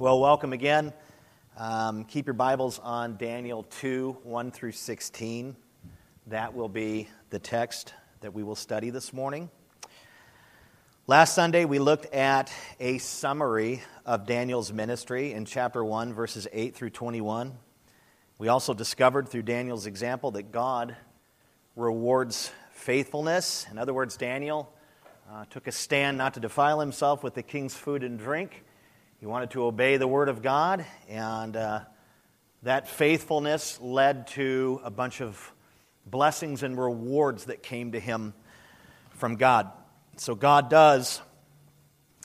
Well, welcome again. Um, keep your Bibles on Daniel 2 1 through 16. That will be the text that we will study this morning. Last Sunday, we looked at a summary of Daniel's ministry in chapter 1, verses 8 through 21. We also discovered through Daniel's example that God rewards faithfulness. In other words, Daniel uh, took a stand not to defile himself with the king's food and drink he wanted to obey the Word of God, and uh, that faithfulness led to a bunch of blessings and rewards that came to him from God. So God does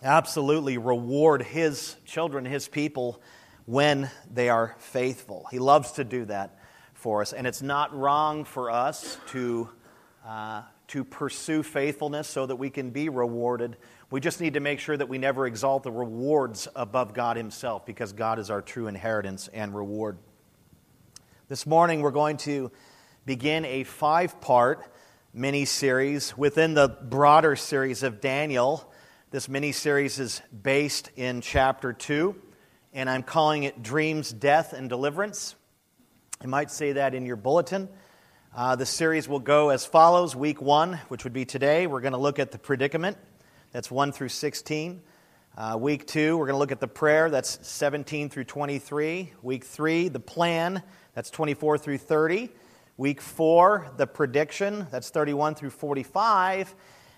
absolutely reward His children, His people, when they are faithful. He loves to do that for us, and it's not wrong for us to. Uh, to pursue faithfulness so that we can be rewarded we just need to make sure that we never exalt the rewards above God Himself because God is our true inheritance and reward. This morning, we're going to begin a five part mini series within the broader series of Daniel. This mini series is based in chapter 2, and I'm calling it Dreams, Death, and Deliverance. You might say that in your bulletin. Uh, the series will go as follows Week 1, which would be today, we're going to look at the predicament. That's 1 through 16. Uh, week 2, we're going to look at the prayer. That's 17 through 23. Week 3, the plan. That's 24 through 30. Week 4, the prediction. That's 31 through 45.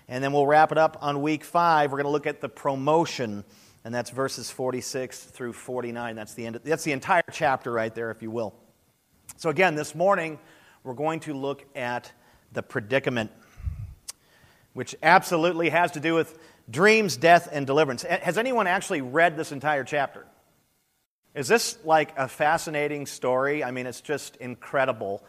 And then we'll wrap it up on week 5. We're going to look at the promotion. And that's verses 46 through 49. That's the, end of, that's the entire chapter right there, if you will. So, again, this morning, we're going to look at the predicament which absolutely has to do with dreams, death, and deliverance. Has anyone actually read this entire chapter? Is this like a fascinating story? I mean, it's just incredible.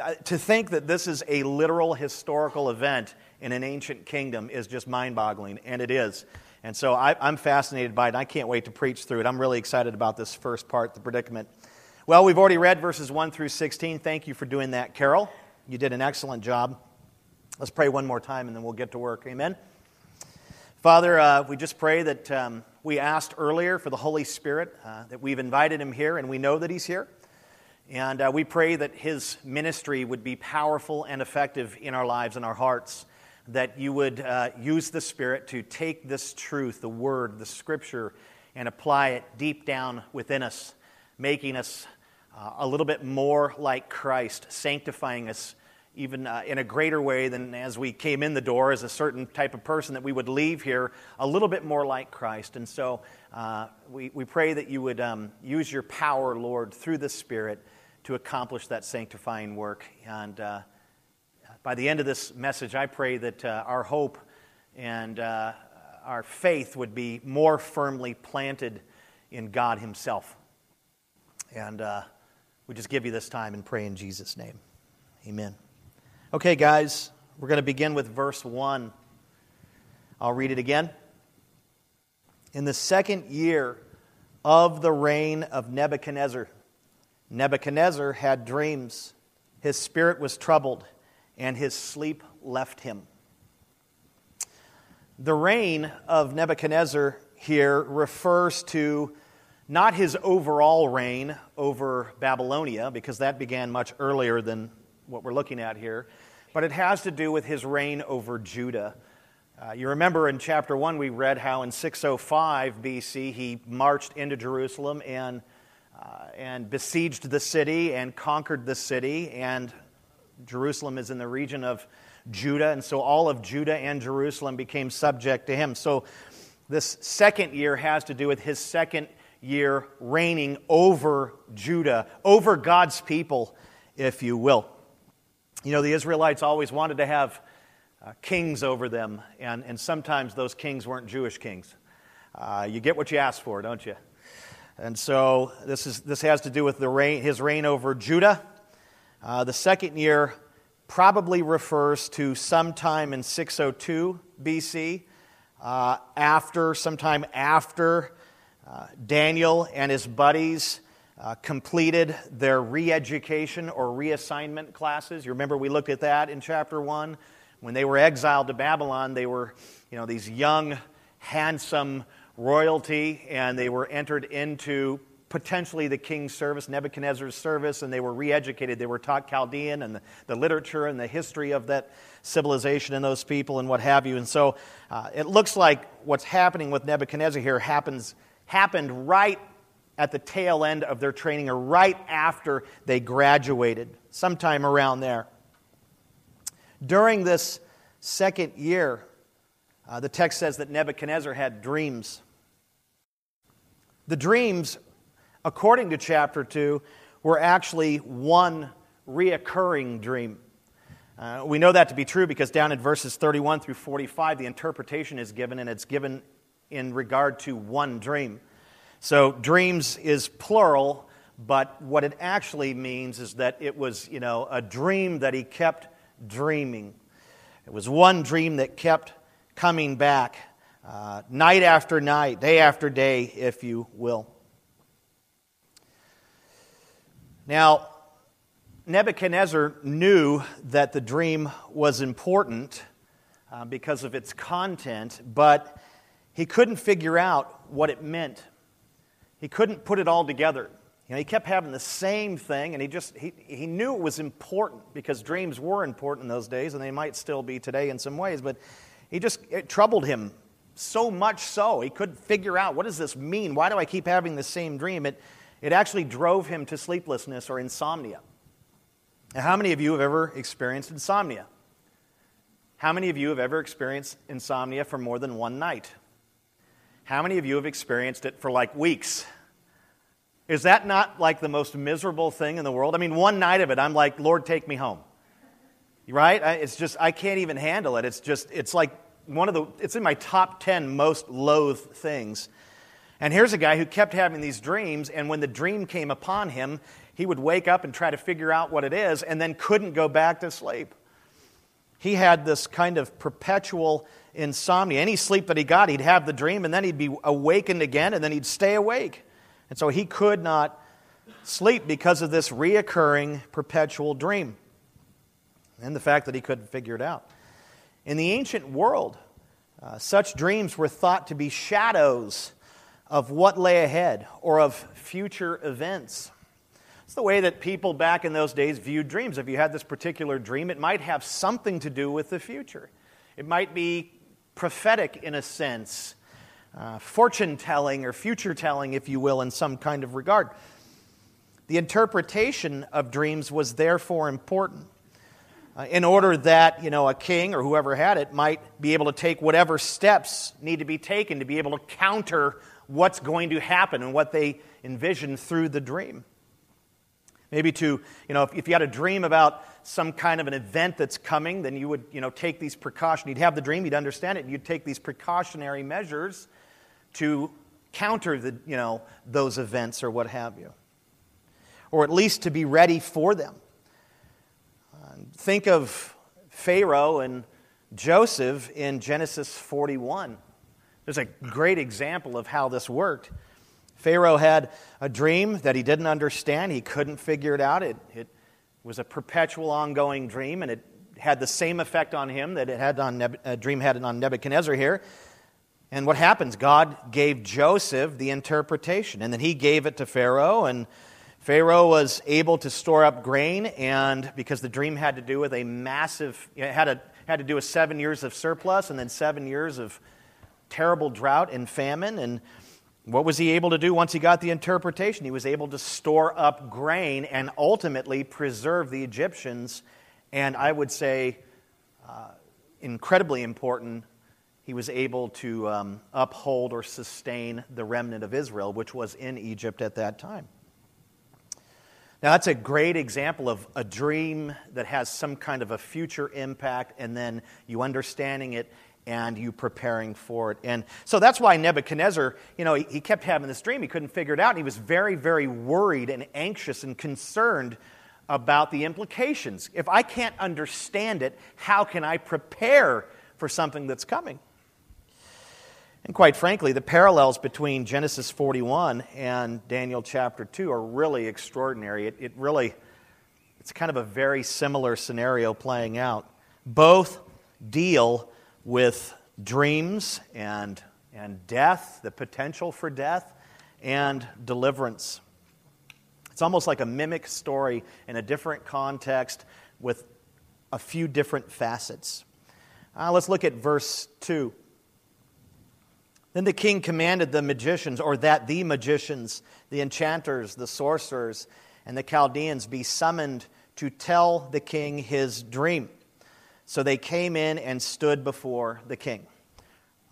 Uh, to think that this is a literal historical event in an ancient kingdom is just mind boggling, and it is. And so I, am fascinated by it. And I can't wait to preach through it. I'm really excited about this first part, the predicament. Well, we've already read verses 1 through 16. Thank you for doing that, Carol. You did an excellent job. Let's pray one more time and then we'll get to work. Amen. Father, uh, we just pray that um, we asked earlier for the Holy Spirit, uh, that we've invited him here and we know that he's here. And uh, we pray that his ministry would be powerful and effective in our lives and our hearts. That you would uh, use the Spirit to take this truth, the Word, the Scripture, and apply it deep down within us, making us uh, a little bit more like Christ, sanctifying us even uh, in a greater way than as we came in the door as a certain type of person that we would leave here a little bit more like Christ. And so uh, we, we pray that you would um, use your power, Lord, through the Spirit to accomplish that sanctifying work. And uh, by the end of this message, I pray that uh, our hope and uh, our faith would be more firmly planted in God Himself. And uh, we just give you this time and pray in Jesus' name. Amen. Okay, guys, we're going to begin with verse 1. I'll read it again. In the second year of the reign of Nebuchadnezzar, Nebuchadnezzar had dreams. His spirit was troubled, and his sleep left him. The reign of Nebuchadnezzar here refers to not his overall reign over Babylonia, because that began much earlier than what we're looking at here, but it has to do with his reign over Judah. Uh, you remember in chapter 1, we read how in 605 BC he marched into Jerusalem and, uh, and besieged the city and conquered the city. And Jerusalem is in the region of Judah, and so all of Judah and Jerusalem became subject to him. So this second year has to do with his second year reigning over Judah, over God's people, if you will. You know, the Israelites always wanted to have uh, kings over them, and, and sometimes those kings weren't Jewish kings. Uh, you get what you ask for, don't you? And so this, is, this has to do with the reign, his reign over Judah. Uh, the second year probably refers to sometime in 602 BC, uh, after, sometime after uh, Daniel and his buddies uh, completed their re education or reassignment classes. You remember we looked at that in chapter 1? When they were exiled to Babylon, they were, you know, these young, handsome, royalty, and they were entered into potentially the king's service, Nebuchadnezzar's service, and they were re educated. They were taught Chaldean and the, the, literature and the history of that civilization and those people and what have you. And so uh, it looks like what's happening with Nebuchadnezzar here happens, happened right at the tail end of their training or right after they graduated, sometime around there. During this second year, uh, the text says that Nebuchadnezzar had dreams. The dreams according to chapter 2, were actually one reoccurring dream. Uh, we know that to be true because down in verses 31 through 45, the interpretation is given, and it's given in regard to one dream. So, dreams is plural, but what it actually means is that it was, you know, a dream that he kept dreaming. It was one dream that kept coming back, uh, night after night, day after day, if you will. Now, Nebuchadnezzar knew that the dream was important uh, because of its content, but he couldn't figure out what it meant. He couldn't put it all together. You know, he kept having the same thing, and he just he, he knew it was important because dreams were important in those days, and they might still be today in some ways. But he just it troubled him so much so he couldn't figure out what does this mean. Why do I keep having the same dream? It it actually drove him to sleeplessness or insomnia. Now, how many of you have ever experienced insomnia? How many of you have ever experienced insomnia for more than one night? How many of you have experienced it for like weeks? Is that not like the most miserable thing in the world? I mean, one night of it, I'm like, Lord, take me home. Right? It's just, I can't even handle it. It's just, it's like one of the, it's in my top 10 most loathed things. And here's a guy who kept having these dreams, and when the dream came upon him, he would wake up and try to figure out what it is, and then couldn't go back to sleep. He had this kind of perpetual insomnia. Any sleep that he got, he'd have the dream, and then he'd be awakened again, and then he'd stay awake. And so he could not sleep because of this reoccurring perpetual dream and the fact that he couldn't figure it out. In the ancient world, uh, such dreams were thought to be shadows of what lay ahead or of future events. It's the way that people back in those days viewed dreams. If you had this particular dream, it might have something to do with the future. It might be prophetic in a sense, uh, fortune telling or future telling, if you will, in some kind of regard. The interpretation of dreams was therefore important. Uh, in order that you know a king or whoever had it might be able to take whatever steps need to be taken to be able to counter what's going to happen and what they envision through the dream. Maybe to, you know, if, if you had a dream about some kind of an event that's coming, then you would, you know, take these precautions. You'd have the dream, you'd understand it, and you'd take these precautionary measures to counter the, you know, those events or what have you. Or at least to be ready for them. Uh, think of Pharaoh and Joseph in Genesis 41. There's a great example of how this worked. Pharaoh had a dream that he didn't understand, he couldn't figure it out. It, it was a perpetual, ongoing dream, and it had the same effect on him that it had on Neb- a dream had on Nebuchadnezzar here. And what happens? God gave Joseph the interpretation, and then he gave it to Pharaoh, and Pharaoh was able to store up grain, and because the dream had to do with a massive, it had, a, had to do with seven years of surplus and then seven years of terrible drought and famine. And what was he able to do once he got the interpretation? He was able to store up grain and ultimately preserve the Egyptians. And I would say, uh, incredibly important, he was able to um, uphold or sustain the remnant of Israel, which was in Egypt at that time. Now, that's a great example of a dream that has some kind of a future impact, and then you understanding it and you preparing for it. And so that's why Nebuchadnezzar, you know, he, he, kept having this dream. He couldn't figure it out. And he was very, very worried and anxious and concerned about the implications. If I can't understand it, how can I prepare for something that's coming? And quite frankly, the parallels between Genesis 41 and Daniel chapter 2 are really extraordinary. It, it really, it's kind of a very similar scenario playing out. Both deal with dreams and and death, the potential for death, and deliverance. It's almost like a mimic story in a different context with a few different facets. Uh, let's look at verse 2. Then the king commanded the magicians, or that the magicians, the enchanters, the sorcerers, and the Chaldeans be summoned to tell the king his dream. So they came in and stood before the king.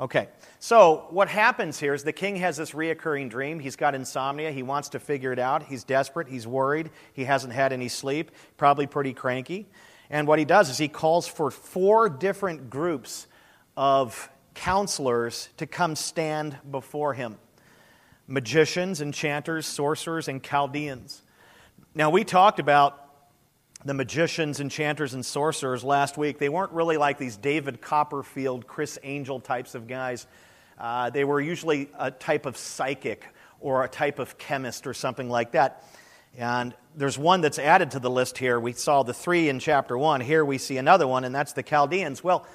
Okay, so what happens here is the king has this reoccurring dream. He's got insomnia. He wants to figure it out. He's desperate. He's worried. He hasn't had any sleep, probably pretty cranky. And what he does is he calls for four different groups of counselors to come stand before him magicians, enchanters, sorcerers, and Chaldeans. Now, we talked about the magicians, enchanters, and sorcerers last week. They weren't really like these David Copperfield, Criss Angel types of guys. Uh, they were usually a type of psychic or a type of chemist or something like that. And there's one that's added to the list here. We saw the three in chapter one. Here we see another one, and that's the Chaldeans. Well,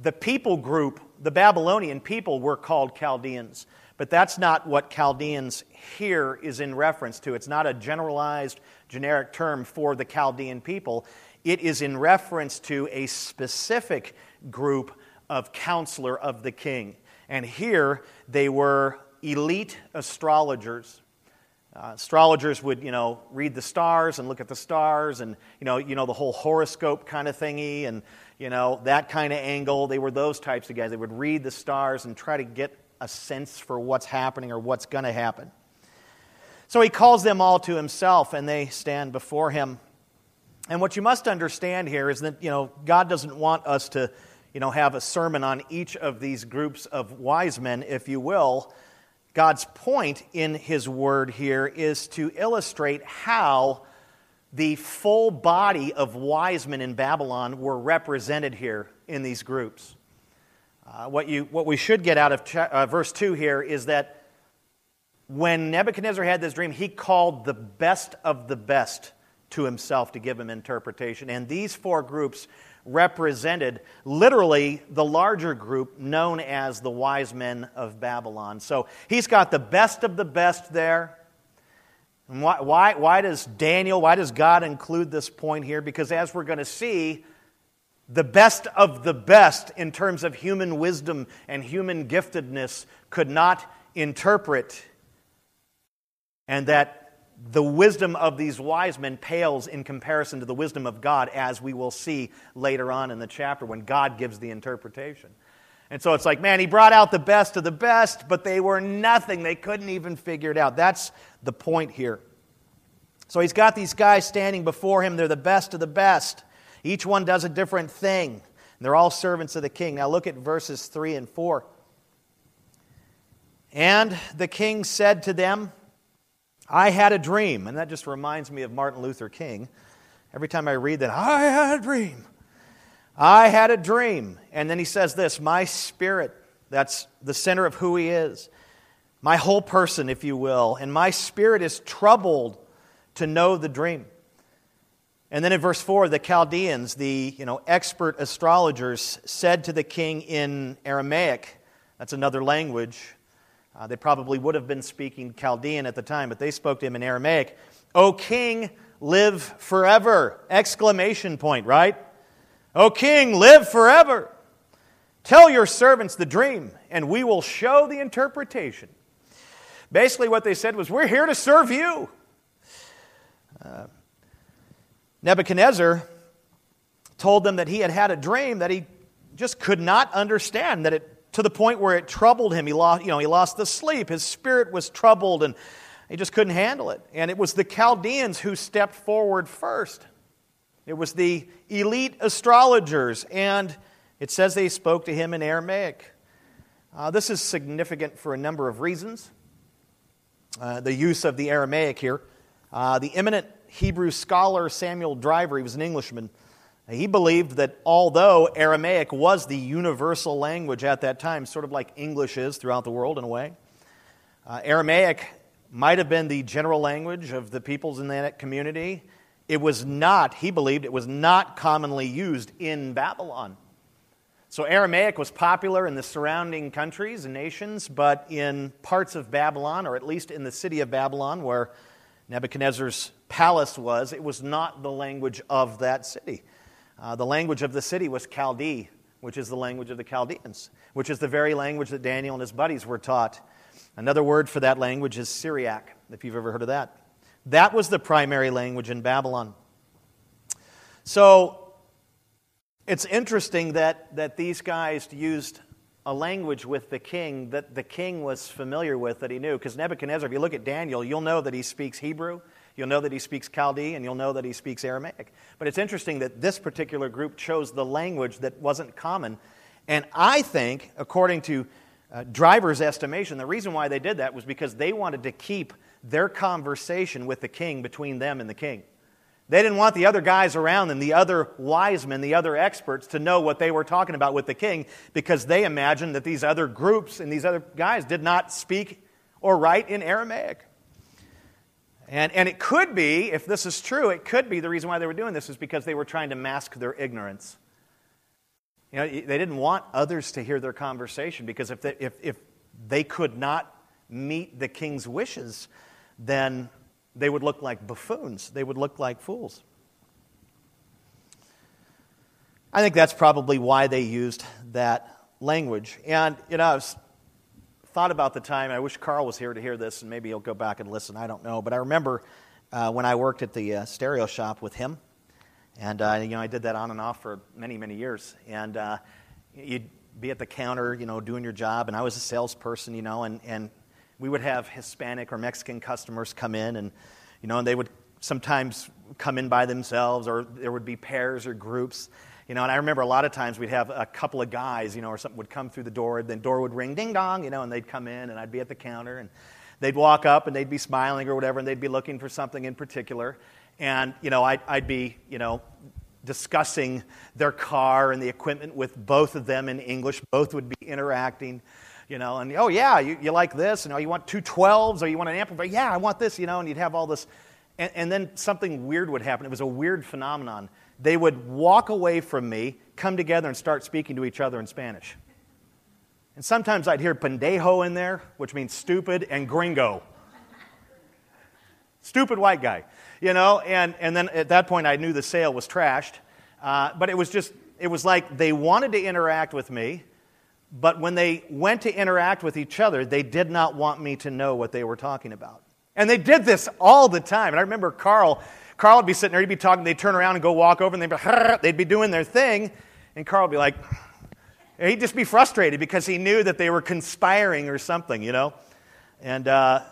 the people group, the Babylonian people, were called Chaldeans. But that's not what Chaldeans here is in reference to. It's not a generalized, generic term for the Chaldean people. It is in reference to a specific group of counselor of the king. And here they were elite astrologers. Uh, astrologers would, you know, read the stars and look at the stars and, you know, you know, the whole horoscope kind of thingy and, you know, that kind of angle. They were those types of guys. They would read the stars and try to get a sense for what's happening or what's going to happen. So he calls them all to himself and they stand before him. And what you must understand here is that, you know, God doesn't want us to, you know, have a sermon on each of these groups of wise men, if you will. God's point in his word here is to illustrate how the full body of wise men in Babylon were represented here in these groups. Uh, what, you, what we should get out of cha- uh, verse 2 here is that when Nebuchadnezzar had this dream, he called the best of the best to himself to give him interpretation. And these four groups represented literally the larger group known as the wise men of Babylon. So he's got the best of the best there. And why, why, why does Daniel, why does God include this point here? Because as we're going to see, the best of the best in terms of human wisdom and human giftedness could not interpret, and that the wisdom of these wise men pales in comparison to the wisdom of God, as we will see later on in the chapter when God gives the interpretation. And so it's like, man, he brought out the best of the best, but they were nothing. They couldn't even figure it out. That's the point here. So he's got these guys standing before him. They're the best of the best. Each one does a different thing. They're all servants of the king. Now look at verses 3 and 4. And the king said to them, I had a dream. And that just reminds me of Martin Luther King. Every time I read that, I had a dream. I had a dream. And then he says this My spirit, that's the center of who he is, my whole person, if you will, and my spirit is troubled to know the dream. And then in verse 4, the Chaldeans, the you know, expert astrologers, said to the king in Aramaic, that's another language. Uh, they probably would have been speaking Chaldean at the time, but they spoke to him in Aramaic. O king, live forever! Exclamation point, right? O king, live forever! Tell your servants the dream, and we will show the interpretation. Basically, what they said was, We're here to serve you. Uh, Nebuchadnezzar told them that he had had a dream that he just could not understand, that it, to the point where it troubled him. He lost, you know, he lost the sleep. His spirit was troubled and he just couldn't handle it. And it was the Chaldeans who stepped forward first. It was the elite astrologers, and it says they spoke to him in Aramaic. Uh, this is significant for a number of reasons. Uh, the use of the Aramaic here. Uh, the eminent Hebrew scholar Samuel Driver, he was an Englishman, he believed that although Aramaic was the universal language at that time, sort of like English is throughout the world in a way, uh, Aramaic might have been the general language of the peoples in that community. It was not, he believed, it was not commonly used in Babylon. So Aramaic was popular in the surrounding countries and nations, but in parts of Babylon, or at least in the city of Babylon, where Nebuchadnezzar's palace was, it was not the language of that city. Uh, the language of the city was Chaldee, which is the language of the Chaldeans, which is the very language that Daniel and his buddies were taught. Another word for that language is Syriac, if you've ever heard of that. That was the primary language in Babylon. So it's interesting that, that these guys used a language with the king that the king was familiar with, that he knew. Because Nebuchadnezzar, if you look at Daniel, you'll know that he speaks Hebrew, you'll know that he speaks Chaldee, and you'll know that he speaks Aramaic. But it's interesting that this particular group chose the language that wasn't common. And I think, according to uh, Driver's estimation, the reason why they did that was because they wanted to keep their conversation with the king between them and the king. They didn't want the other guys around them, the other wise men, the other experts, to know what they were talking about with the king because they imagined that these other groups and these other guys did not speak or write in Aramaic. And, and it could be, if this is true, it could be the reason why they were doing this is because they were trying to mask their ignorance. You know, they didn't want others to hear their conversation because if they, if, if they could not meet the king's wishes, then they would look like buffoons. They would look like fools. I think that's probably why they used that language. And, you know, I've thought about the time, I wish Carl was here to hear this, and maybe he'll go back and listen. I don't know. But I remember uh, when I worked at the uh, stereo shop with him, and, uh, you know, I did that on and off for many, many years. And uh, you'd be at the counter, you know, doing your job, and I was a salesperson, you know, and, and we would have Hispanic or Mexican customers come in, and you know, and they would sometimes come in by themselves, or there would be pairs or groups. You know, and I remember a lot of times we'd have a couple of guys, you know, or something would come through the door, and then door would ring, ding dong, you know, and they'd come in, and I'd be at the counter, and they'd walk up, and they'd be smiling or whatever, and they'd be looking for something in particular, and you know, I'd, I'd be, you know, discussing their car and the equipment with both of them in English. Both would be interacting you know, and oh yeah, you, you like this, and oh you want two 12s, or you want an amplifier, yeah, I want this, you know, and you'd have all this. And, and then something weird would happen. It was a weird phenomenon. They would walk away from me, come together, and start speaking to each other in Spanish. And sometimes I'd hear pendejo in there, which means stupid, and gringo. stupid white guy, you know, and, and then at that point I knew the sale was trashed. Uh, but it was just, it was like they wanted to interact with me, but when they went to interact with each other, they did not want me to know what they were talking about. And they did this all the time. And I remember Carl, Carl would be sitting there, he'd be talking, they'd turn around and go walk over, and they'd be, they'd be doing their thing. And Carl would be like, he'd just be frustrated because he knew that they were conspiring or something, you know? And, uh,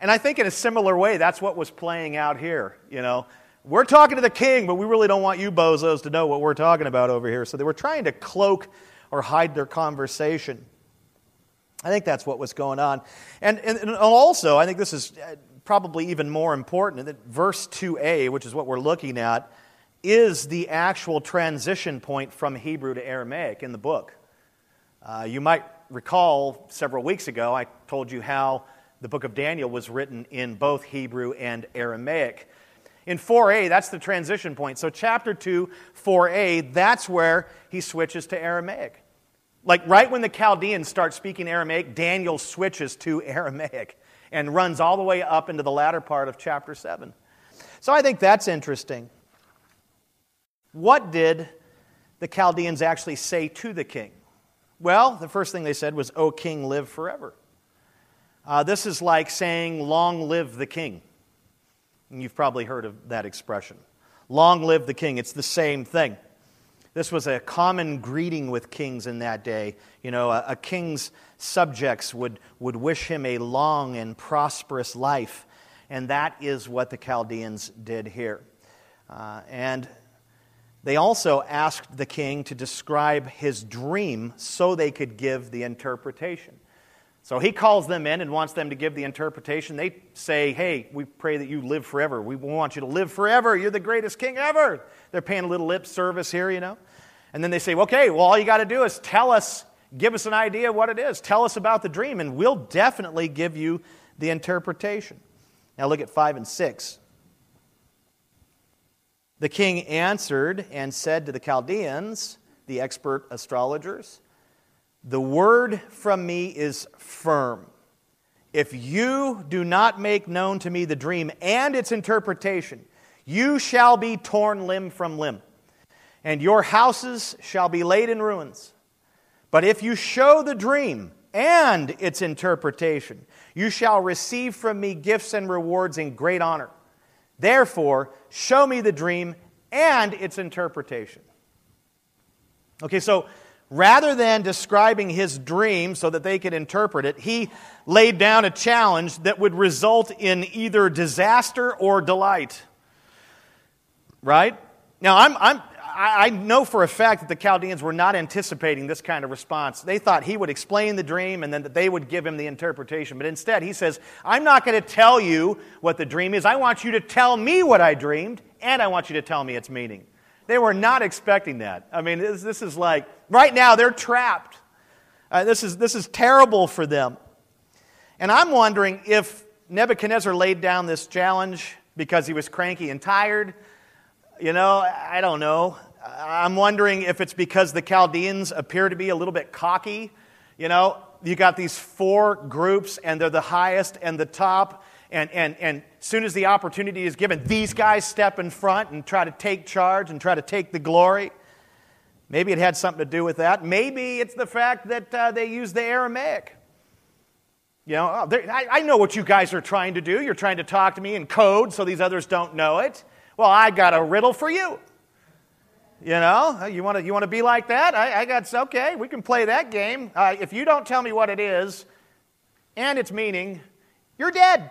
and I think in a similar way, that's what was playing out here, you know? We're talking to the king, but we really don't want you bozos to know what we're talking about over here. So they were trying to cloak or hide their conversation. I think that's what was going on. And, and, and also, I think this is uh, probably even more important that verse 2a, which is what we're looking at, is the actual transition point from Hebrew to Aramaic in the book. Uh, you might recall several weeks ago, I told you how the book of Daniel was written in both Hebrew and Aramaic. In 4a, that's the transition point. So, chapter 2, 4a, that's where he switches to Aramaic. Like right when the Chaldeans start speaking Aramaic, Daniel switches to Aramaic and runs all the way up into the latter part of chapter 7. So, I think that's interesting. What did the Chaldeans actually say to the king? Well, the first thing they said was, O king, live forever. Uh, this is like saying, Long live the king. And you've probably heard of that expression. Long live the king. It's the same thing. This was a common greeting with kings in that day. You know, a, a king's subjects would, would wish him a long and prosperous life. And that is what the Chaldeans did here. Uh, and they also asked the king to describe his dream so they could give the interpretation. So he calls them in and wants them to give the interpretation. They say, Hey, we pray that you live forever. We want you to live forever. You're the greatest king ever. They're paying a little lip service here, you know. And then they say, Okay, well, all you got to do is tell us, give us an idea of what it is. Tell us about the dream, and we'll definitely give you the interpretation. Now look at 5 and 6. The king answered and said to the Chaldeans, the expert astrologers. The word from me is firm. If you do not make known to me the dream and its interpretation, you shall be torn limb from limb, and your houses shall be laid in ruins. But if you show the dream and its interpretation, you shall receive from me gifts and rewards in great honor. Therefore, show me the dream and its interpretation. Okay, so rather than describing his dream so that they could interpret it, he laid down a challenge that would result in either disaster or delight. Right? Now, I'm, I'm, I know for a fact that the Chaldeans were not anticipating this kind of response. They thought he would explain the dream and then that they would give him the interpretation. But instead, he says, I'm not going to tell you what the dream is. I want you to tell me what I dreamed, and I want you to tell me its meaning. They were not expecting that. I mean, this, this is like, right now, they're trapped. Uh, this, is, this is terrible for them. And I'm wondering if Nebuchadnezzar laid down this challenge because he was cranky and tired you know, I don't know. I'm wondering if it's because the Chaldeans appear to be a little bit cocky. You know, you got these four groups, and they're the highest and the top. And, and, and soon as the opportunity is given, these guys step in front and try to take charge and try to take the glory. Maybe it had something to do with that. Maybe it's the fact that uh, they use the Aramaic. You know, oh, I, I know what you guys are trying to do. You're trying to talk to me in code so these others don't know it. Well, I got a riddle for you. You know, you want to you want to be like that? I, I, got okay. We can play that game. Uh, if you don't tell me what it is and its meaning, you're dead.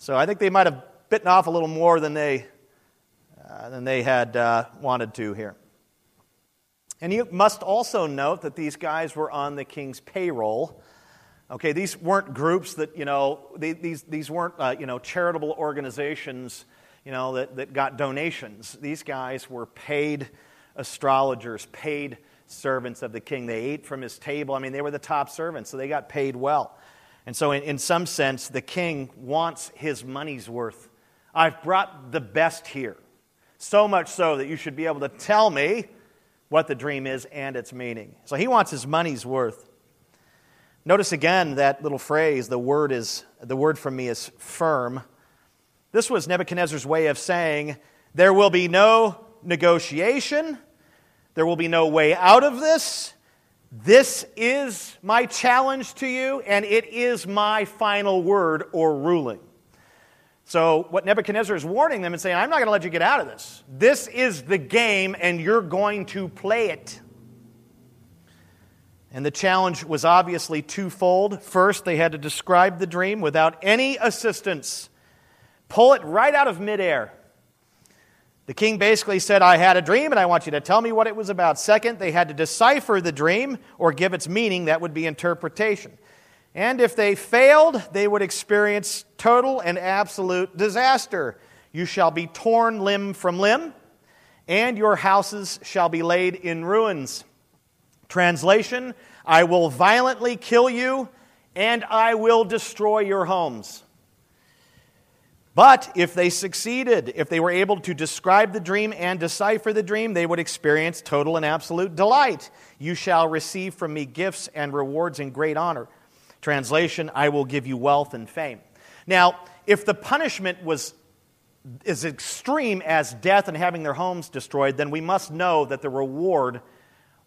So I think they might have bitten off a little more than they uh, than they had uh, wanted to here. And you must also note that these guys were on the king's payroll. Okay, these weren't groups that you know they, these these weren't uh, you know charitable organizations you know, that, that got donations. These guys were paid astrologers, paid servants of the king. They ate from his table. I mean, they were the top servants, so they got paid well. And so, in, in some sense, the king wants his money's worth. I've brought the best here. So much so that you should be able to tell me what the dream is and its meaning. So he wants his money's worth. Notice again that little phrase, the word is the word from me is firm. This was Nebuchadnezzar's way of saying, There will be no negotiation, there will be no way out of this. This is my challenge to you, and it is my final word or ruling. So, what Nebuchadnezzar is warning them and saying, I'm not going to let you get out of this. This is the game, and you're going to play it. And the challenge was obviously twofold. First, they had to describe the dream without any assistance pull it right out of midair. The king basically said, I had a dream and I want you to tell me what it was about. Second, they had to decipher the dream or give its meaning. That would be interpretation. And if they failed, they would experience total and absolute disaster. You shall be torn limb from limb, and your houses shall be laid in ruins. Translation I will violently kill you, and I will destroy your homes. But if they succeeded, if they were able to describe the dream and decipher the dream, they would experience total and absolute delight. You shall receive from me gifts and rewards and great honor. Translation I will give you wealth and fame. Now, if the punishment was as extreme as death and having their homes destroyed, then we must know that the reward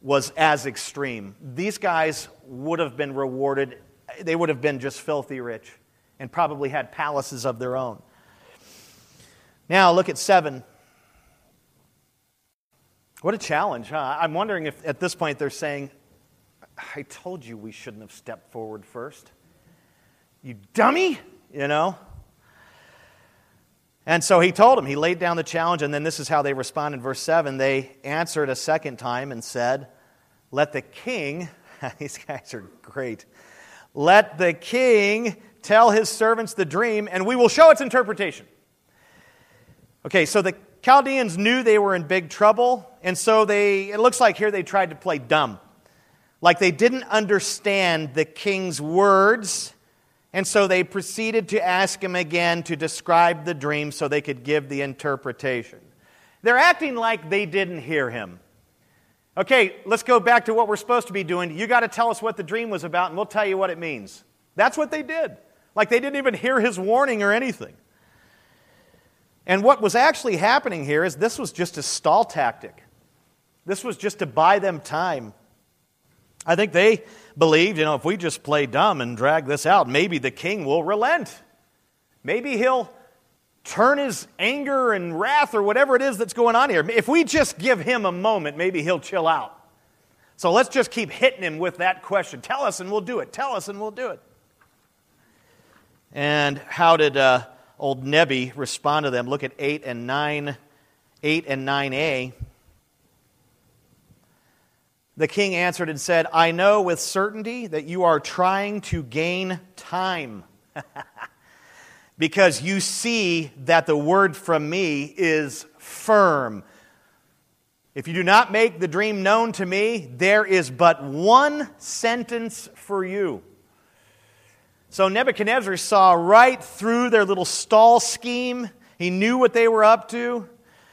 was as extreme. These guys would have been rewarded, they would have been just filthy rich and probably had palaces of their own. Now, look at seven. What a challenge, huh? I'm wondering if at this point they're saying, I told you we shouldn't have stepped forward first. You dummy, you know? And so he told him, he laid down the challenge, and then this is how they respond in verse 7. They answered a second time and said, Let the king, these guys are great, let the king tell his servants the dream, and we will show its interpretation. Okay, so the Chaldeans knew they were in big trouble, and so they, it looks like here they tried to play dumb. Like they didn't understand the king's words, and so they proceeded to ask him again to describe the dream so they could give the interpretation. They're acting like they didn't hear him. Okay, let's go back to what we're supposed to be doing. You got to tell us what the dream was about, and we'll tell you what it means. That's what they did. Like they didn't even hear his warning or anything. And what was actually happening here is this was just a stall tactic. This was just to buy them time. I think they believed, you know, if we just play dumb and drag this out, maybe the king will relent. Maybe he'll turn his anger and wrath or whatever it is that's going on here. If we just give him a moment, maybe he'll chill out. So let's just keep hitting him with that question. Tell us and we'll do it. Tell us and we'll do it. And how did uh, old Nebi respond to them? Look at 8 and 9, 8 and 9a. The king answered and said, I know with certainty that you are trying to gain time. because you see that the word from me is firm. If you do not make the dream known to me, there is but one sentence for you. So Nebuchadnezzar saw right through their little stall scheme. He knew what they were up to,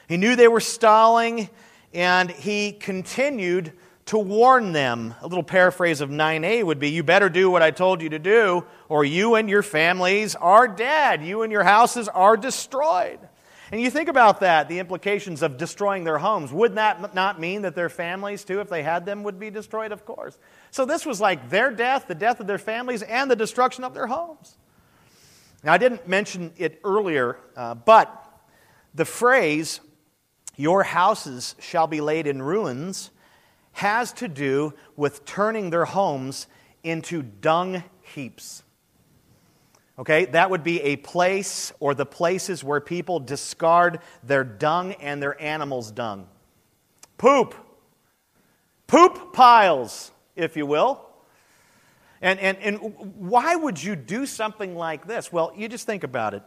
he knew they were stalling, and he continued to warn them. A little paraphrase of 9a would be You better do what I told you to do, or you and your families are dead. You and your houses are destroyed. And you think about that, the implications of destroying their homes. Would that not mean that their families, too, if they had them, would be destroyed? Of course. So this was like their death, the death of their families, and the destruction of their homes. Now, I didn't mention it earlier, uh, but the phrase, Your houses shall be laid in ruins, has to do with turning their homes into dung heaps. Okay, that would be a place or the places where people discard their dung and their animals' dung. Poop. Poop piles, if you will. And, and, and why would you do something like this? Well, you just think about it.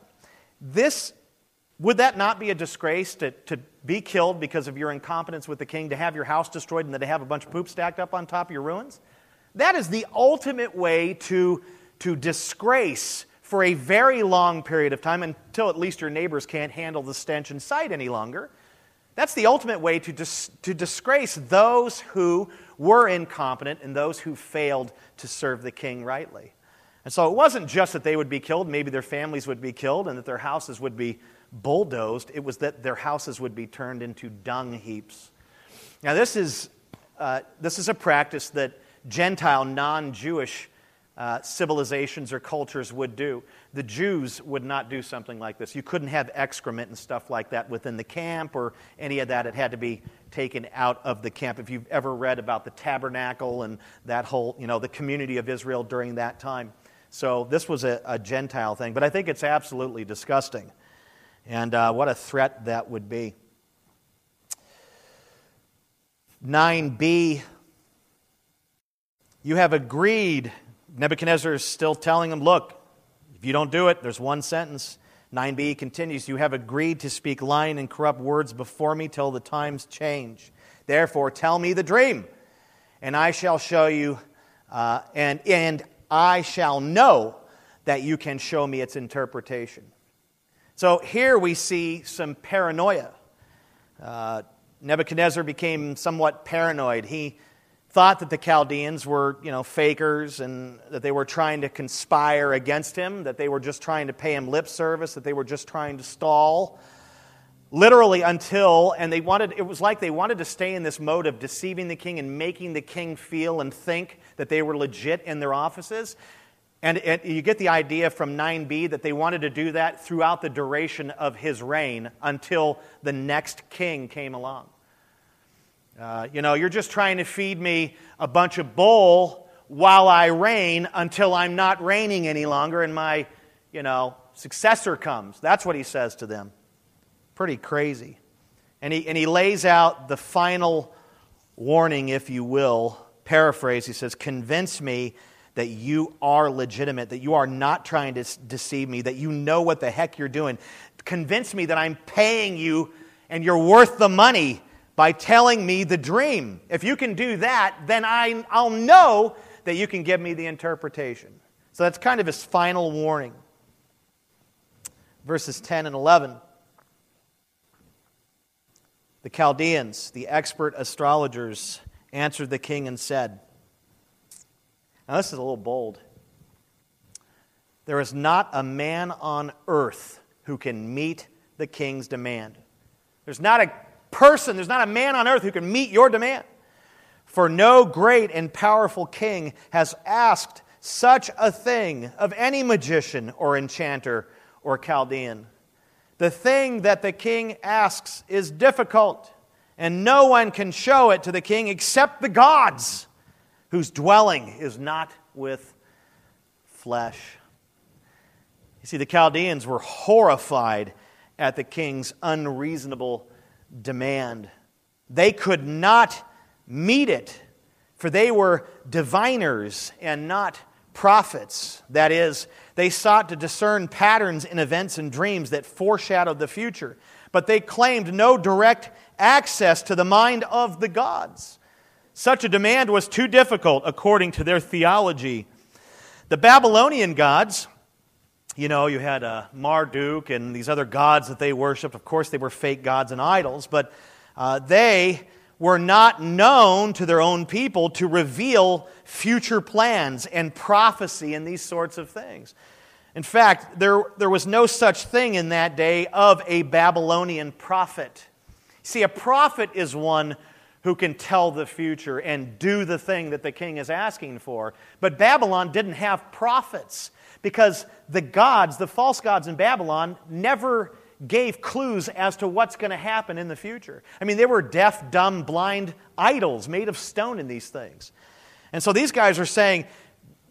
This, would that not be a disgrace to, to be killed because of your incompetence with the king, to have your house destroyed, and then to have a bunch of poop stacked up on top of your ruins? That is the ultimate way to, to disgrace for a very long period of time until at least your neighbors can't handle the stench and sight any longer. That's the ultimate way to, dis- to disgrace those who were incompetent and those who failed to serve the king rightly. And so it wasn't just that they would be killed, maybe their families would be killed, and that their houses would be bulldozed, it was that their houses would be turned into dung heaps. Now, this is, uh, this is a practice that Gentile, non Jewish uh, civilizations or cultures would do. The Jews would not do something like this. You couldn't have excrement and stuff like that within the camp or any of that. It had to be taken out of the camp. If you've ever read about the tabernacle and that whole, you know, the community of Israel during that time. So this was a, a Gentile thing. But I think it's absolutely disgusting. And uh, what a threat that would be. 9b, you have agreed. Nebuchadnezzar is still telling him, look, if you don't do it, there's one sentence. 9b continues, You have agreed to speak lying and corrupt words before me till the times change. Therefore, tell me the dream, and I shall show you, uh, and, and I shall know that you can show me its interpretation. So here we see some paranoia. Uh, Nebuchadnezzar became somewhat paranoid. He thought that the Chaldeans were, you know, fakers and that they were trying to conspire against him, that they were just trying to pay him lip service, that they were just trying to stall. Literally until, and they wanted, it was like they wanted to stay in this mode of deceiving the king and making the king feel and think that they were legit in their offices. And it, you get the idea from 9b that they wanted to do that throughout the duration of his reign until the next king came along. Uh, you know, you're just trying to feed me a bunch of bull while I reign until I'm not reigning any longer and my, you know, successor comes. That's what he says to them. Pretty crazy. And he, and he lays out the final warning, if you will. Paraphrase, he says, Convince me that you are legitimate, that you are not trying to deceive me, that you know what the heck you're doing. Convince me that I'm paying you and you're worth the money by telling me the dream. If you can do that, then I, I'll know that you can give me the interpretation. So that's kind of his final warning. Verses 10 and 11. The Chaldeans, the expert astrologers, answered the king and said, Now, this is a little bold. There is not a man on earth who can meet the king's demand. There's not a person, there's not a man on earth who can meet your demand. For no great and powerful king has asked such a thing of any magician or enchanter or Chaldean. The thing that the king asks is difficult, and no one can show it to the king except the gods, whose dwelling is not with flesh. You see, the Chaldeans were horrified at the king's unreasonable demand. They could not meet it, for they were diviners and not prophets. That is, they sought to discern patterns in events and dreams that foreshadowed the future, but they claimed no direct access to the mind of the gods. Such a demand was too difficult according to their theology. The Babylonian gods, you know, you had uh, Marduk and these other gods that they worshiped. Of course, they were fake gods and idols, but uh, they were not known to their own people to reveal future plans and prophecy and these sorts of things. In fact, there, there was no such thing in that day of a Babylonian prophet. See, a prophet is one who can tell the future and do the thing that the king is asking for. But Babylon didn't have prophets because the gods, the false gods in Babylon, never gave clues as to what's going to happen in the future. I mean, they were deaf, dumb, blind idols made of stone in these things. And so these guys are saying,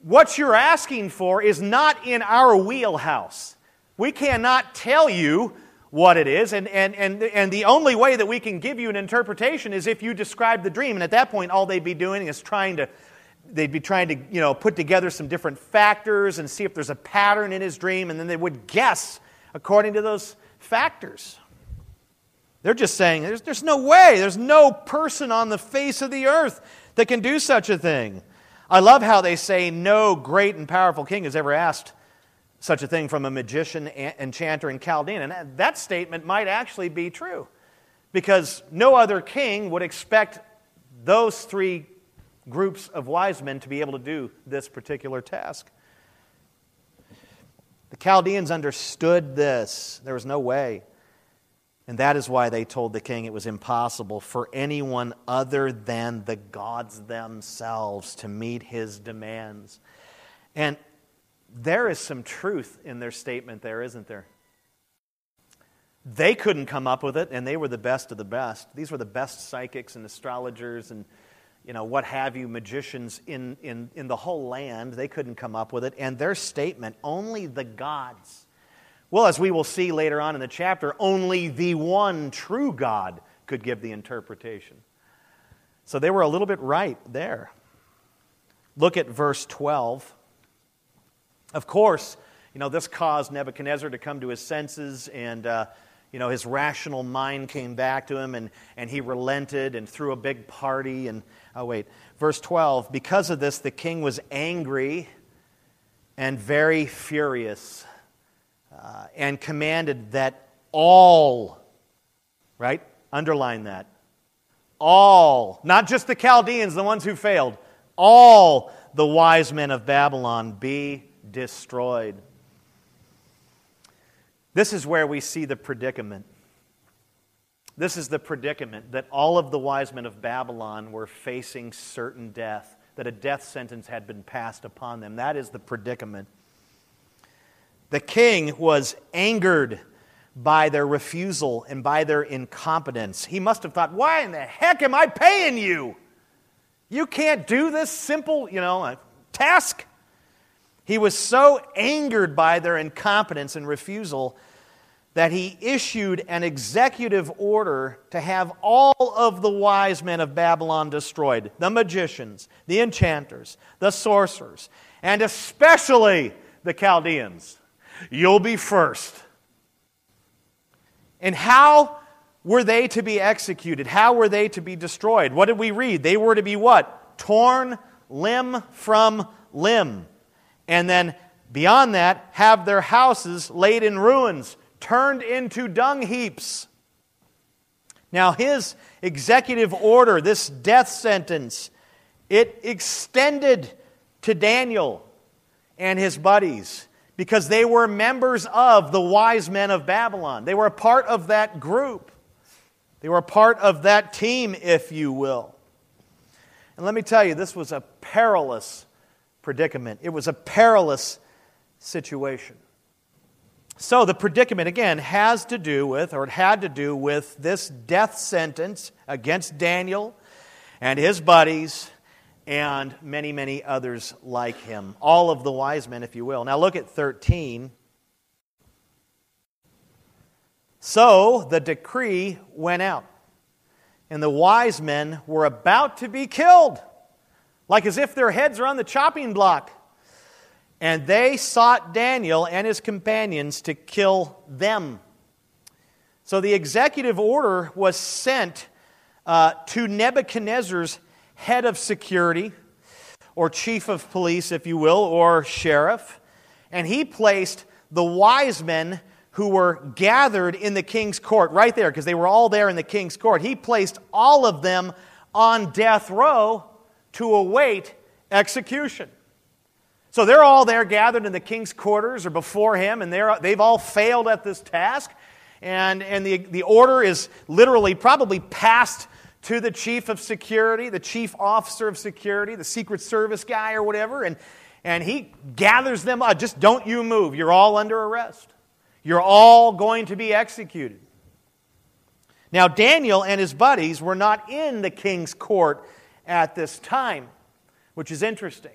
what you're asking for is not in our wheelhouse. We cannot tell you what it is, and, and, and, and the only way that we can give you an interpretation is if you describe the dream. And at that point, all they'd be doing is trying to they'd be trying to you know put together some different factors and see if there's a pattern in his dream and then they would guess according to those factors. They're just saying there's, there's no way, there's no person on the face of the earth that can do such a thing. I love how they say no great and powerful king has ever asked such a thing from a magician, enchanter, and Chaldean. And that statement might actually be true because no other king would expect those three groups of wise men to be able to do this particular task. The Chaldeans understood this. There was no way. And that is why they told the king it was impossible for anyone other than the gods themselves to meet his demands. And there is some truth in their statement there, isn't there? They couldn't come up with it, and they were the best of the best. These were the best psychics and astrologers and you know, what have you, magicians in, in, in the whole land. They couldn't come up with it. And their statement, only the gods. Well, as we will see later on in the chapter, only the one true God could give the interpretation. So they were a little bit right there. Look at verse 12. Of course, you know, this caused Nebuchadnezzar to come to his senses and. Uh, you know, his rational mind came back to him and, and he relented and threw a big party. And, oh, wait, verse 12, because of this, the king was angry and very furious uh, and commanded that all, right? Underline that. All, not just the Chaldeans, the ones who failed, all the wise men of Babylon be destroyed. This is where we see the predicament. This is the predicament that all of the wise men of Babylon were facing certain death, that a death sentence had been passed upon them. That is the predicament. The king was angered by their refusal and by their incompetence. He must have thought, why in the heck am I paying you? You can't do this simple, you know, uh, task. He was so angered by their incompetence and refusal that he issued an executive order to have all of the wise men of Babylon destroyed the magicians, the enchanters, the sorcerers, and especially the Chaldeans. You'll be first. And how were they to be executed? How were they to be destroyed? What did we read? They were to be what? Torn limb from limb and then beyond that, have their houses laid in ruins, turned into dung heaps. Now, his executive order, this death sentence, it extended to Daniel and his buddies because they were members of the wise men of Babylon. They were a part of that group. They were a part of that team, if you will. And let me tell you, this was a perilous predicament. It was a perilous situation. So, the predicament, again, has to do with, or it had to do with, this death sentence against Daniel and his buddies and many, many others like him. All of the wise men, if you will. Now, look at 13. So the decree went out, and the wise men were about to be killed, like as if their heads are on the chopping block. And they sought Daniel and his companions to kill them. So the executive order was sent uh, to Nebuchadnezzar's head of security, or chief of police, if you will, or sheriff. And he placed the wise men who were gathered in the king's court, right there, because they were all there in the king's court. He placed all of them on death row to await execution. So they're all there gathered in the king's quarters or before him, and they're, they've all failed at this task. And, and the, the order is literally probably passed to the chief of security, the chief officer of security, the Secret Service guy or whatever, and, and he gathers them up. Just don't you move. You're all under arrest. You're all going to be executed. Now, Daniel and his buddies were not in the king's court at this time, which is interesting.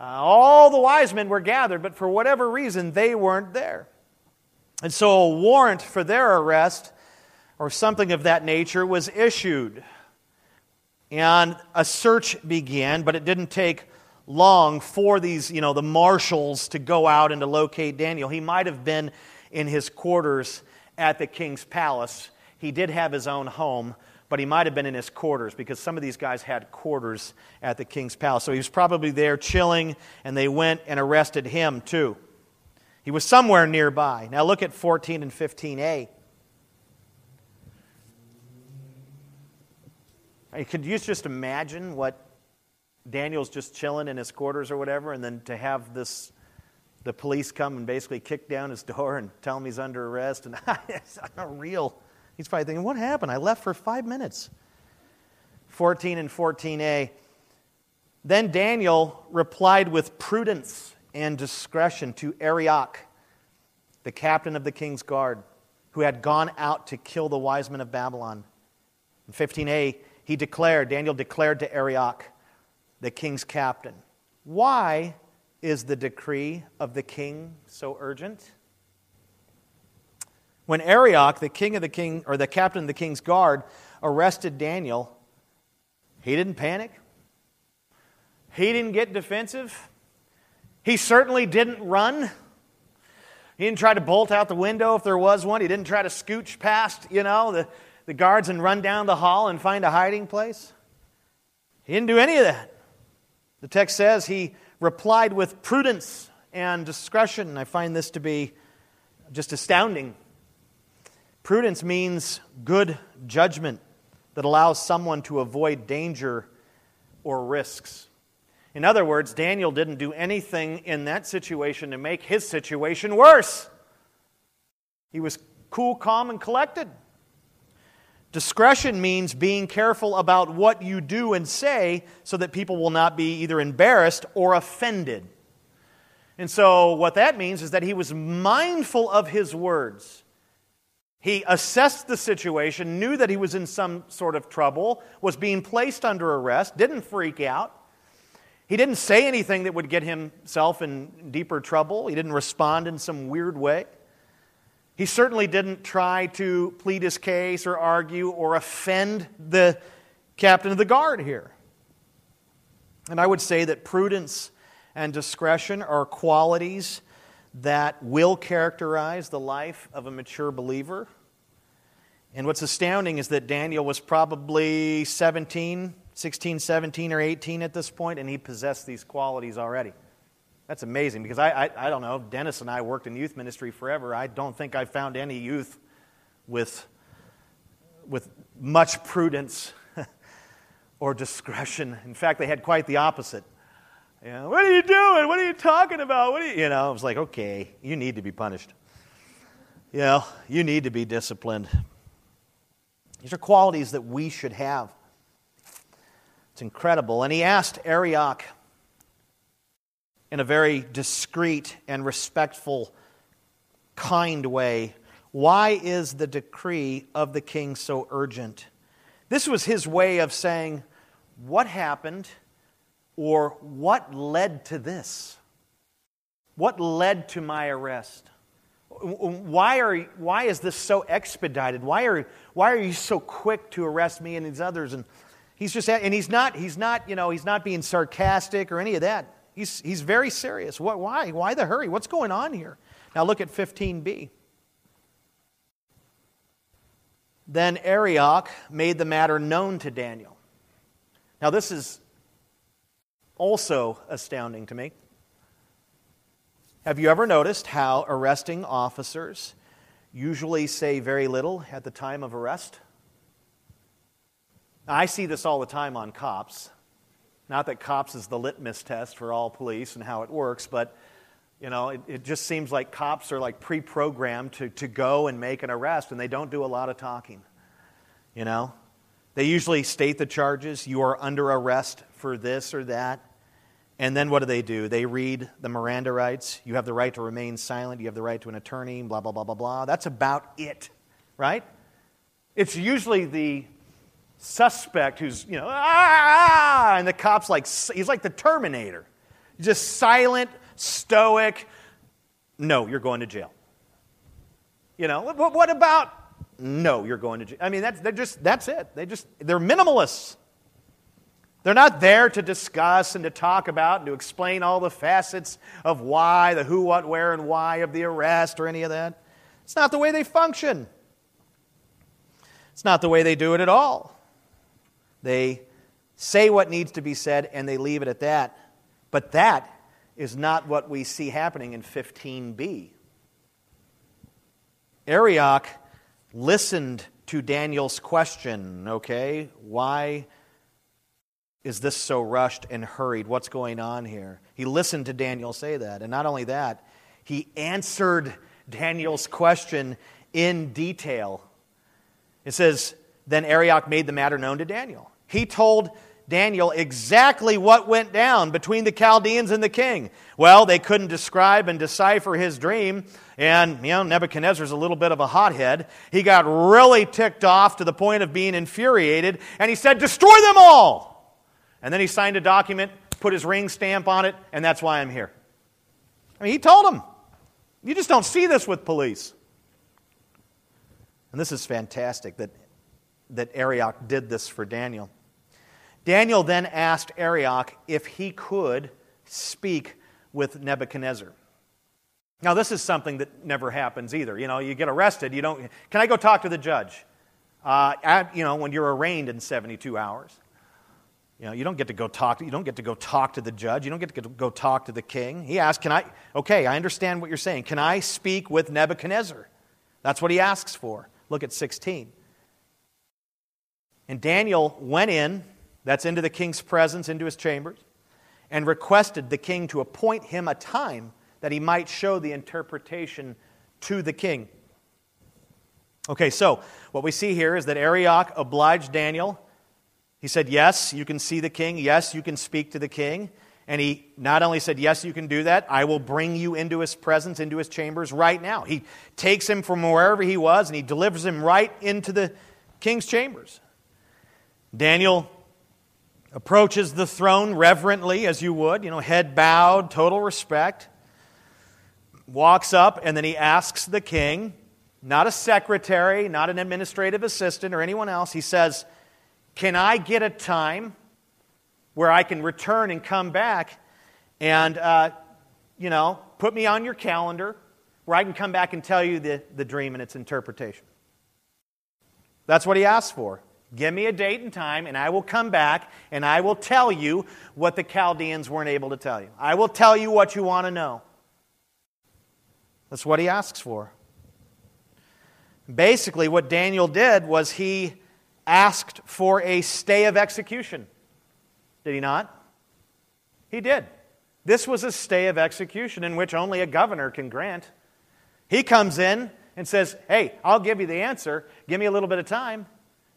Uh, all the wise men were gathered, but for whatever reason, they weren't there. And so a warrant for their arrest, or something of that nature, was issued. And a search began, but it didn't take long for these, you know, the marshals to go out and to locate Daniel. He might have been in his quarters at the king's palace. He did have his own home, but he might have been in his quarters because some of these guys had quarters at the king's palace. So he was probably there chilling, and they went and arrested him too. He was somewhere nearby. Now look at 14 and 15a. Could you just imagine what Daniel's just chilling in his quarters or whatever, and then to have this, the police come and basically kick down his door and tell him he's under arrest, and it's not real. He's probably thinking, what happened? I left for five minutes. 14 and 14a. Then Daniel replied with prudence and discretion to Arioch, the captain of the king's guard, who had gone out to kill the wise men of Babylon. In 15a, he declared, Daniel declared to Arioch, the king's captain. Why is the decree of the king so urgent? When Arioch, the king of the king, or the captain of the king's guard, arrested Daniel, he didn't panic. He didn't get defensive. He certainly didn't run. He didn't try to bolt out the window if there was one. He didn't try to scooch past, you know, the, the guards and run down the hall and find a hiding place. He didn't do any of that. The text says he replied with prudence and discretion. I find this to be just astounding. Prudence means good judgment that allows someone to avoid danger or risks. In other words, Daniel didn't do anything in that situation to make his situation worse. He was cool, calm, and collected. Discretion means being careful about what you do and say so that people will not be either embarrassed or offended. And so, what that means is that he was mindful of his words. He assessed the situation, knew that he was in some sort of trouble, was being placed under arrest, didn't freak out. He didn't say anything that would get himself in deeper trouble. He didn't respond in some weird way. He certainly didn't try to plead his case or argue or offend the captain of the guard here. And I would say that prudence and discretion are qualities that will characterize the life of a mature believer. And what's astounding is that Daniel was probably 17, 16, 17, or 18 at this point, and he possessed these qualities already. That's amazing because I, I, I, don't know, Dennis and I worked in youth ministry forever. I don't think I found any youth with, with much prudence or discretion. In fact, they had quite the opposite. You know, what are you doing? What are you talking about? What are you, you know, I was like, okay, you need to be punished. You know, you need to be disciplined. These are qualities that we should have. It's incredible. And he asked Arioch in a very discreet and respectful, kind way, Why is the decree of the king so urgent? This was his way of saying, What happened or what led to this? What led to my arrest? Why, are, why is this so expedited? Why are, why are you so quick to arrest me and these others? And he's just, and he's not, he's not, you know, he's not being sarcastic or any of that. He's, he's very serious. What, why? Why the hurry? What's going on here? Now look at 15b. Then Arioch made the matter known to Daniel. Now, this is also astounding to me. Have you ever noticed how arresting officers usually say very little at the time of arrest? I see this all the time on cops. Not that cops is the litmus test for all police and how it works, but you know, it, it just seems like cops are like pre programmed to, to go and make an arrest, and they don't do a lot of talking. You know? They usually state the charges. You are under arrest for this or that. And then what do they do? They read the Miranda rights. You have the right to remain silent. You have the right to an attorney, blah, blah, blah, blah, blah. That's about it, right? It's usually the suspect who's, you know, ah, and the cop's like, he's like the Terminator. Just silent, stoic. No, you're going to jail. You know, what, about? No, you're going to jail. I mean, that's, they're just, that's it. They just, they're minimalists. They're not there to discuss and to talk about and to explain all the facets of why, the who, what, where, and why of the arrest or any of that. It's not the way they function. It's not the way they do it at all. They say what needs to be said and they leave it at that. But that is not what we see happening in 15b. Arioch listened to Daniel's question, okay? Why? Is this so rushed and hurried? What's going on here? He listened to Daniel say that. And not only that, he answered Daniel's question in detail. It says, Then Arioch made the matter known to Daniel. He told Daniel exactly what went down between the Chaldeans and the king. Well, they couldn't describe and decipher his dream, and you know, Nebuchadnezzar's a little bit of a hothead. He got really ticked off to the point of being infuriated, and he said, Destroy them all! And then he signed a document, put his ring stamp on it, and that's why I'm here. I mean, he told him. You just don't see this with police. And this is fantastic that, that Arioch did this for Daniel. Daniel then asked Arioch if he could speak with Nebuchadnezzar. Now, this is something that never happens either. You know, you get arrested, you don't. Can I go talk to the judge? Uh, at, you know, when you're arraigned in 72 hours. You know, you don't get to go talk. You don't get to go talk to the judge. You don't get to go talk to the king. He asks, "Can I? Okay, I understand what you're saying. Can I speak with Nebuchadnezzar?" That's what he asks for. Look at 16. And Daniel went in. That's into the king's presence, into his chambers, and requested the king to appoint him a time that he might show the interpretation to the king. Okay, so what we see here is that Arioch obliged Daniel he said, Yes, you can see the king. Yes, you can speak to the king. And he not only said, Yes, you can do that, I will bring you into his presence, into his chambers right now. He takes him from wherever he was and he delivers him right into the king's chambers. Daniel approaches the throne reverently, as you would, you know, head bowed, total respect. Walks up, and then he asks the king, not a secretary, not an administrative assistant or anyone else, he says, can I get a time where I can return and come back and, uh, you know, put me on your calendar where I can come back and tell you the, the dream and its interpretation? That's what he asked for. Give me a date and time, and I will come back and I will tell you what the Chaldeans weren't able to tell you. I will tell you what you want to know. That's what he asks for. Basically, what Daniel did was he asked for a stay of execution. Did he not? He did. This was a stay of execution in which only a governor can grant. He comes in and says, Hey, I'll give you the answer. Give me a little bit of time.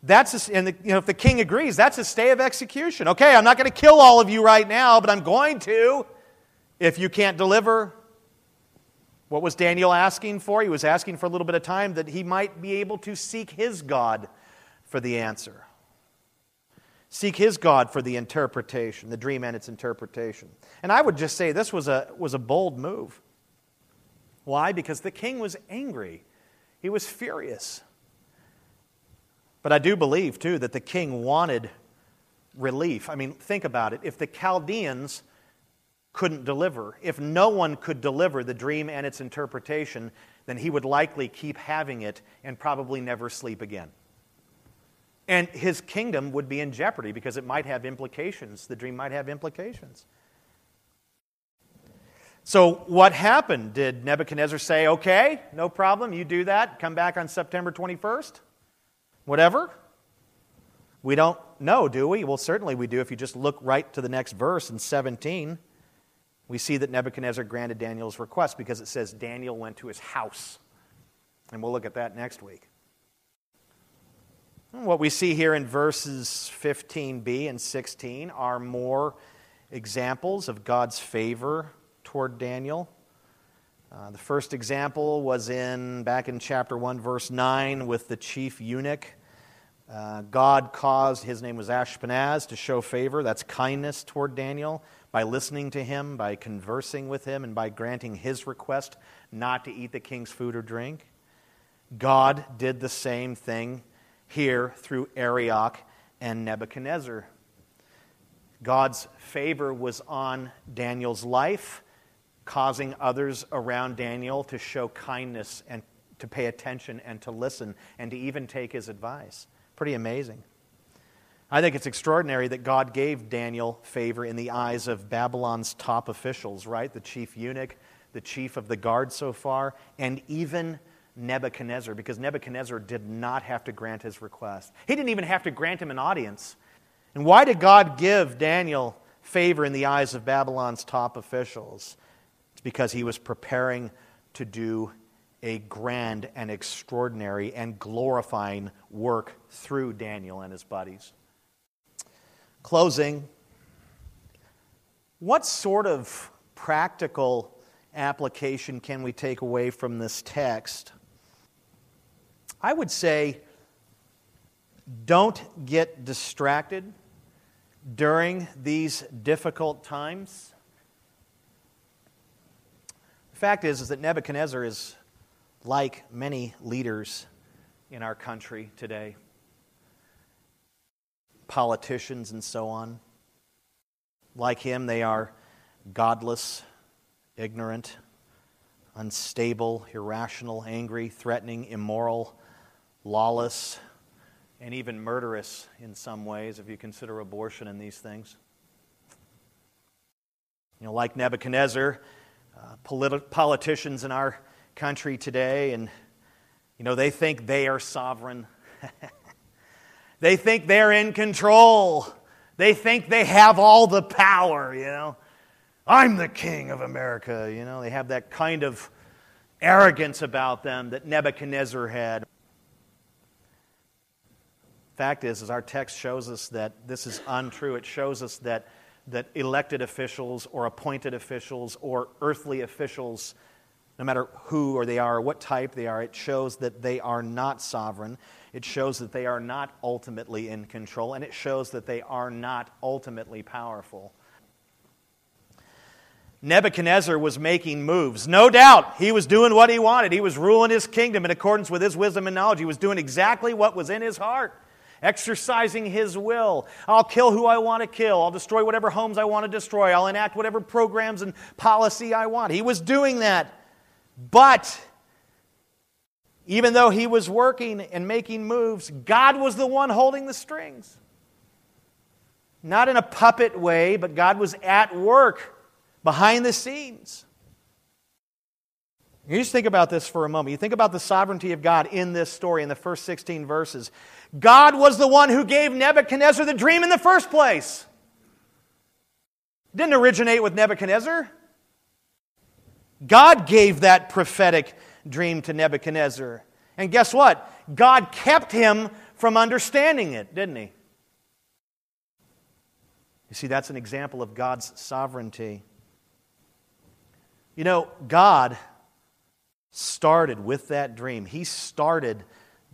That's a, and the, you know, if the king agrees, that's a stay of execution. Okay, I'm not going to kill all of you right now, but I'm going to if you can't deliver. What was Daniel asking for? He was asking for a little bit of time that he might be able to seek his God for the answer. Seek his God for the interpretation, the dream and its interpretation. And I would just say this was a, was a bold move. Why? Because the king was angry, he was furious. But I do believe, too, that the king wanted relief. I mean, think about it. If the Chaldeans couldn't deliver, if no one could deliver the dream and its interpretation, then he would likely keep having it and probably never sleep again. And his kingdom would be in jeopardy because it might have implications. The dream might have implications. So, what happened? Did Nebuchadnezzar say, okay, no problem, you do that, come back on September 21st? Whatever? We don't know, do we? Well, certainly we do. If you just look right to the next verse in 17, we see that Nebuchadnezzar granted Daniel's request because it says Daniel went to his house. And we'll look at that next week. What we see here in verses 15b and 16 are more examples of God's favor toward Daniel. Uh, the first example was in back in chapter 1 verse 9 with the chief eunuch uh, god caused his name was ashpenaz to show favor that's kindness toward daniel by listening to him by conversing with him and by granting his request not to eat the king's food or drink god did the same thing here through arioch and nebuchadnezzar god's favor was on daniel's life causing others around Daniel to show kindness and to pay attention and to listen and to even take his advice. Pretty amazing. I think it's extraordinary that God gave Daniel favor in the eyes of Babylon's top officials, right? The chief eunuch, the chief of the guard so far, and even Nebuchadnezzar, because Nebuchadnezzar did not have to grant his request. He didn't even have to grant him an audience. And why did God give Daniel favor in the eyes of Babylon's top officials? It's because he was preparing to do a grand and extraordinary and glorifying work through Daniel and his buddies. Closing, what sort of practical application can we take away from this text? I would say don't get distracted during these difficult times The fact is, is that Nebuchadnezzar is like many leaders in our country today, politicians and so on. Like him, they are godless, ignorant, unstable, irrational, angry, threatening, immoral, lawless, and even murderous in some ways, if you consider abortion and these things. You know, like Nebuchadnezzar, uh, politi- politicians in our country today, and you know, they think they are sovereign. they think they're in control. They think they have all the power, you know. I'm the king of America, you know. They have that kind of arrogance about them that Nebuchadnezzar had. Fact is, as our text shows us that this is untrue. It shows us that that elected officials or appointed officials or earthly officials, no matter who or they are, or what type they are, it shows that they are not sovereign. It shows that they are not ultimately in control, and it shows that they are not ultimately powerful. Nebuchadnezzar was making moves. No doubt he was doing what he wanted. He was ruling his kingdom in accordance with his wisdom and knowledge. He was doing exactly what was in his heart exercising His will. I'll kill who I want to kill. I'll destroy whatever homes I want to destroy. I'll enact whatever programs and policy I want. He was doing that. But even though he was working and making moves, God was the one holding the strings. Not in a puppet way, but God was at work behind the scenes. You just think about this for a moment. You think about the sovereignty of God in this story in the first 16 verses. God was the one who gave Nebuchadnezzar the dream in the first place. didn't originate with Nebuchadnezzar. God gave that prophetic dream to Nebuchadnezzar. And guess what? God kept him from understanding it, didn't he? You see, that's an example of God's sovereignty. You know, God started with that dream. He started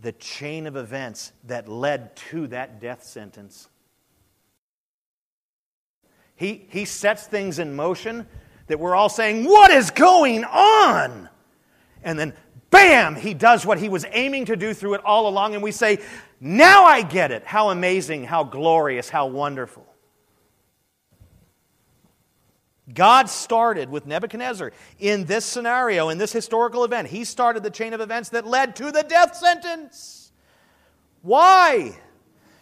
the chain of events that led to that death sentence. He, he sets things in motion that we're all saying, What is going on? And then, bam, he does what he was aiming to do through it all along. And we say, Now I get it. How amazing, how glorious, how wonderful. God started with Nebuchadnezzar in this scenario, in this historical event. He started the chain of events that led to the death sentence. Why?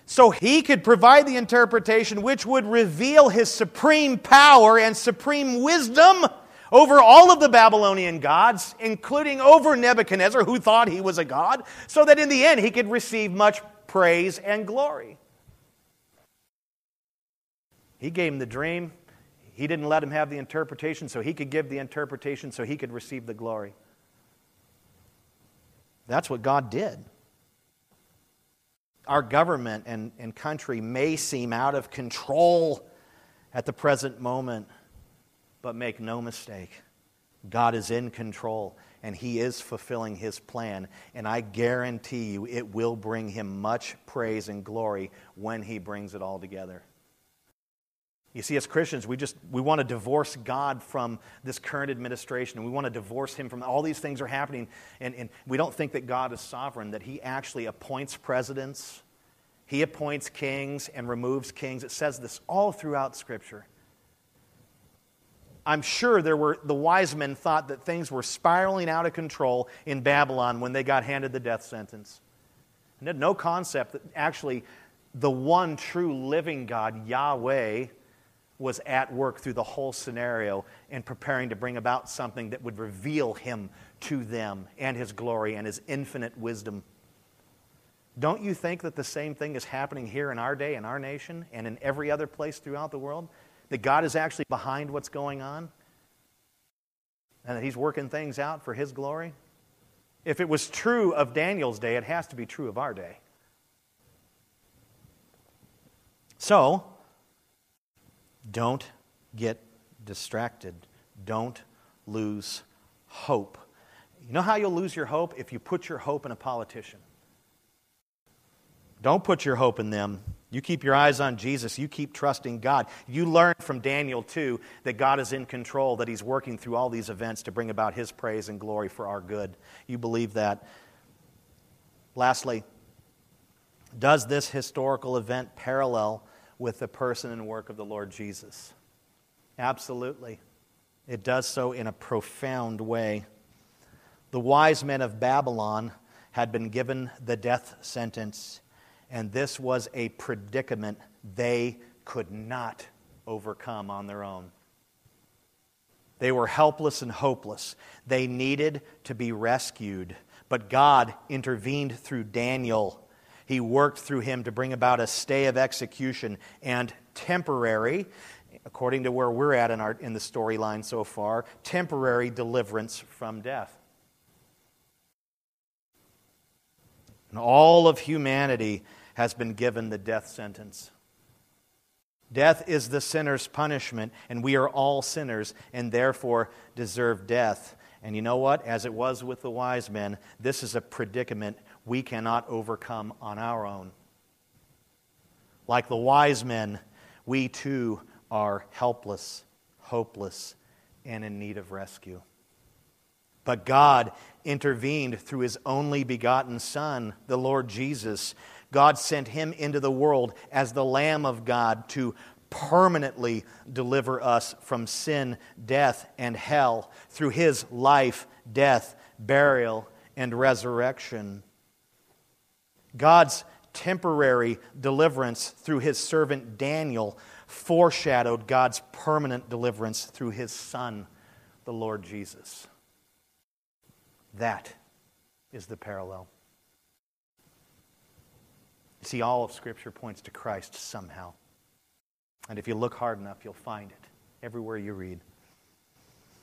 So he could provide the interpretation which would reveal his supreme power and supreme wisdom over all of the Babylonian gods, including over Nebuchadnezzar, who thought he was a god, so that in the end he could receive much praise and glory. He gave him the dream. He didn't let him have the interpretation so he could give the interpretation so he could receive the glory. That's what God did. Our government and, and country may seem out of control at the present moment, but make no mistake, God is in control and He is fulfilling His plan. And I guarantee you it will bring Him much praise and glory when He brings it all together. You see, as Christians, we just we want to divorce God from this current administration, and we want to divorce him from all these things are happening, and, and we don't think that God is sovereign, that he actually appoints presidents, he appoints kings and removes kings. It says this all throughout Scripture. I'm sure there were the wise men thought that things were spiraling out of control in Babylon when they got handed the death sentence. And had no concept that actually the one true living God, Yahweh, was at work through the whole scenario in preparing to bring about something that would reveal him to them and his glory and his infinite wisdom. Don't you think that the same thing is happening here in our day, in our nation, and in every other place throughout the world? That God is actually behind what's going on? And that He's working things out for His glory? If it was true of Daniel's day, it has to be true of our day. So, don't get distracted. Don't lose hope. You know how you'll lose your hope? If you put your hope in a politician. Don't put your hope in them. You keep your eyes on Jesus. You keep trusting God. You learn from Daniel, too, that God is in control, that He's working through all these events to bring about His praise and glory for our good. You believe that. Lastly, does this historical event parallel with the person and work of the Lord Jesus? Absolutely. It does so in a profound way. The wise men of Babylon had been given the death sentence, and this was a predicament they could not overcome on their own. They were helpless and hopeless. They needed to be rescued. But God intervened through Daniel he worked through him to bring about a stay of execution and temporary, according to where we're at in, our, in the storyline so far, temporary deliverance from death. And all of humanity has been given the death sentence. Death is the sinner's punishment, and we are all sinners and therefore deserve death. And you know what? As it was with the wise men, this is a predicament we cannot overcome on our own. Like the wise men, we too are helpless, hopeless, and in need of rescue. But God intervened through his only begotten Son, the Lord Jesus. God sent him into the world as the Lamb of God to permanently deliver us from sin, death, and hell through his life, death, burial, and resurrection. God's temporary deliverance through his servant Daniel foreshadowed God's permanent deliverance through his son, the Lord Jesus. That is the parallel. See, all of Scripture points to Christ somehow. And if you look hard enough, you'll find it everywhere you read.